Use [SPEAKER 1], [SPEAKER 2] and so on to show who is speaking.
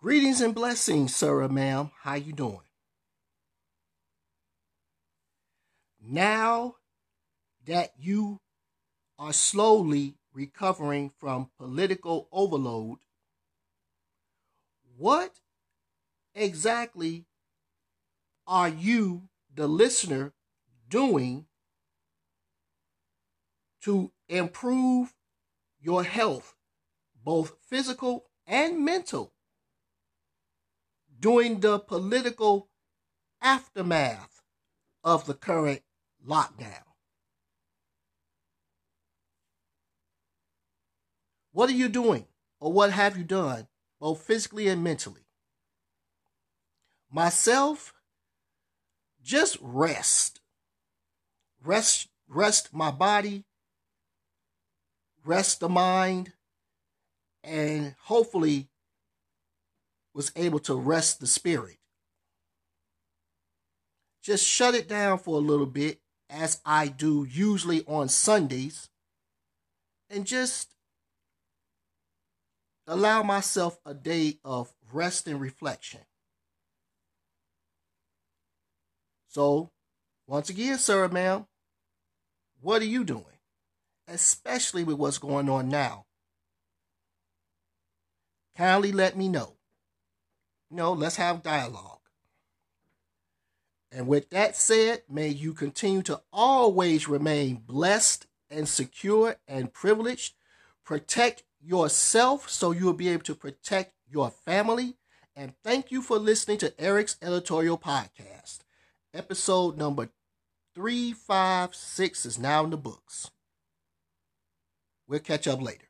[SPEAKER 1] Greetings and blessings, sir or ma'am. How you doing? Now that you are slowly recovering from political overload, what exactly are you, the listener, doing to improve your health, both physical and mental? During the political aftermath of the current lockdown. What are you doing, or what have you done, both physically and mentally? Myself, just rest. Rest, rest my body, rest the mind, and hopefully was able to rest the spirit. Just shut it down for a little bit, as I do usually on Sundays, and just allow myself a day of rest and reflection. So, once again, sir, ma'am, what are you doing? Especially with what's going on now. Kindly let me know. No, let's have dialogue. And with that said, may you continue to always remain blessed and secure and privileged. Protect yourself so you'll be able to protect your family. And thank you for listening to Eric's Editorial Podcast. Episode number 356 is now in the books. We'll catch up later.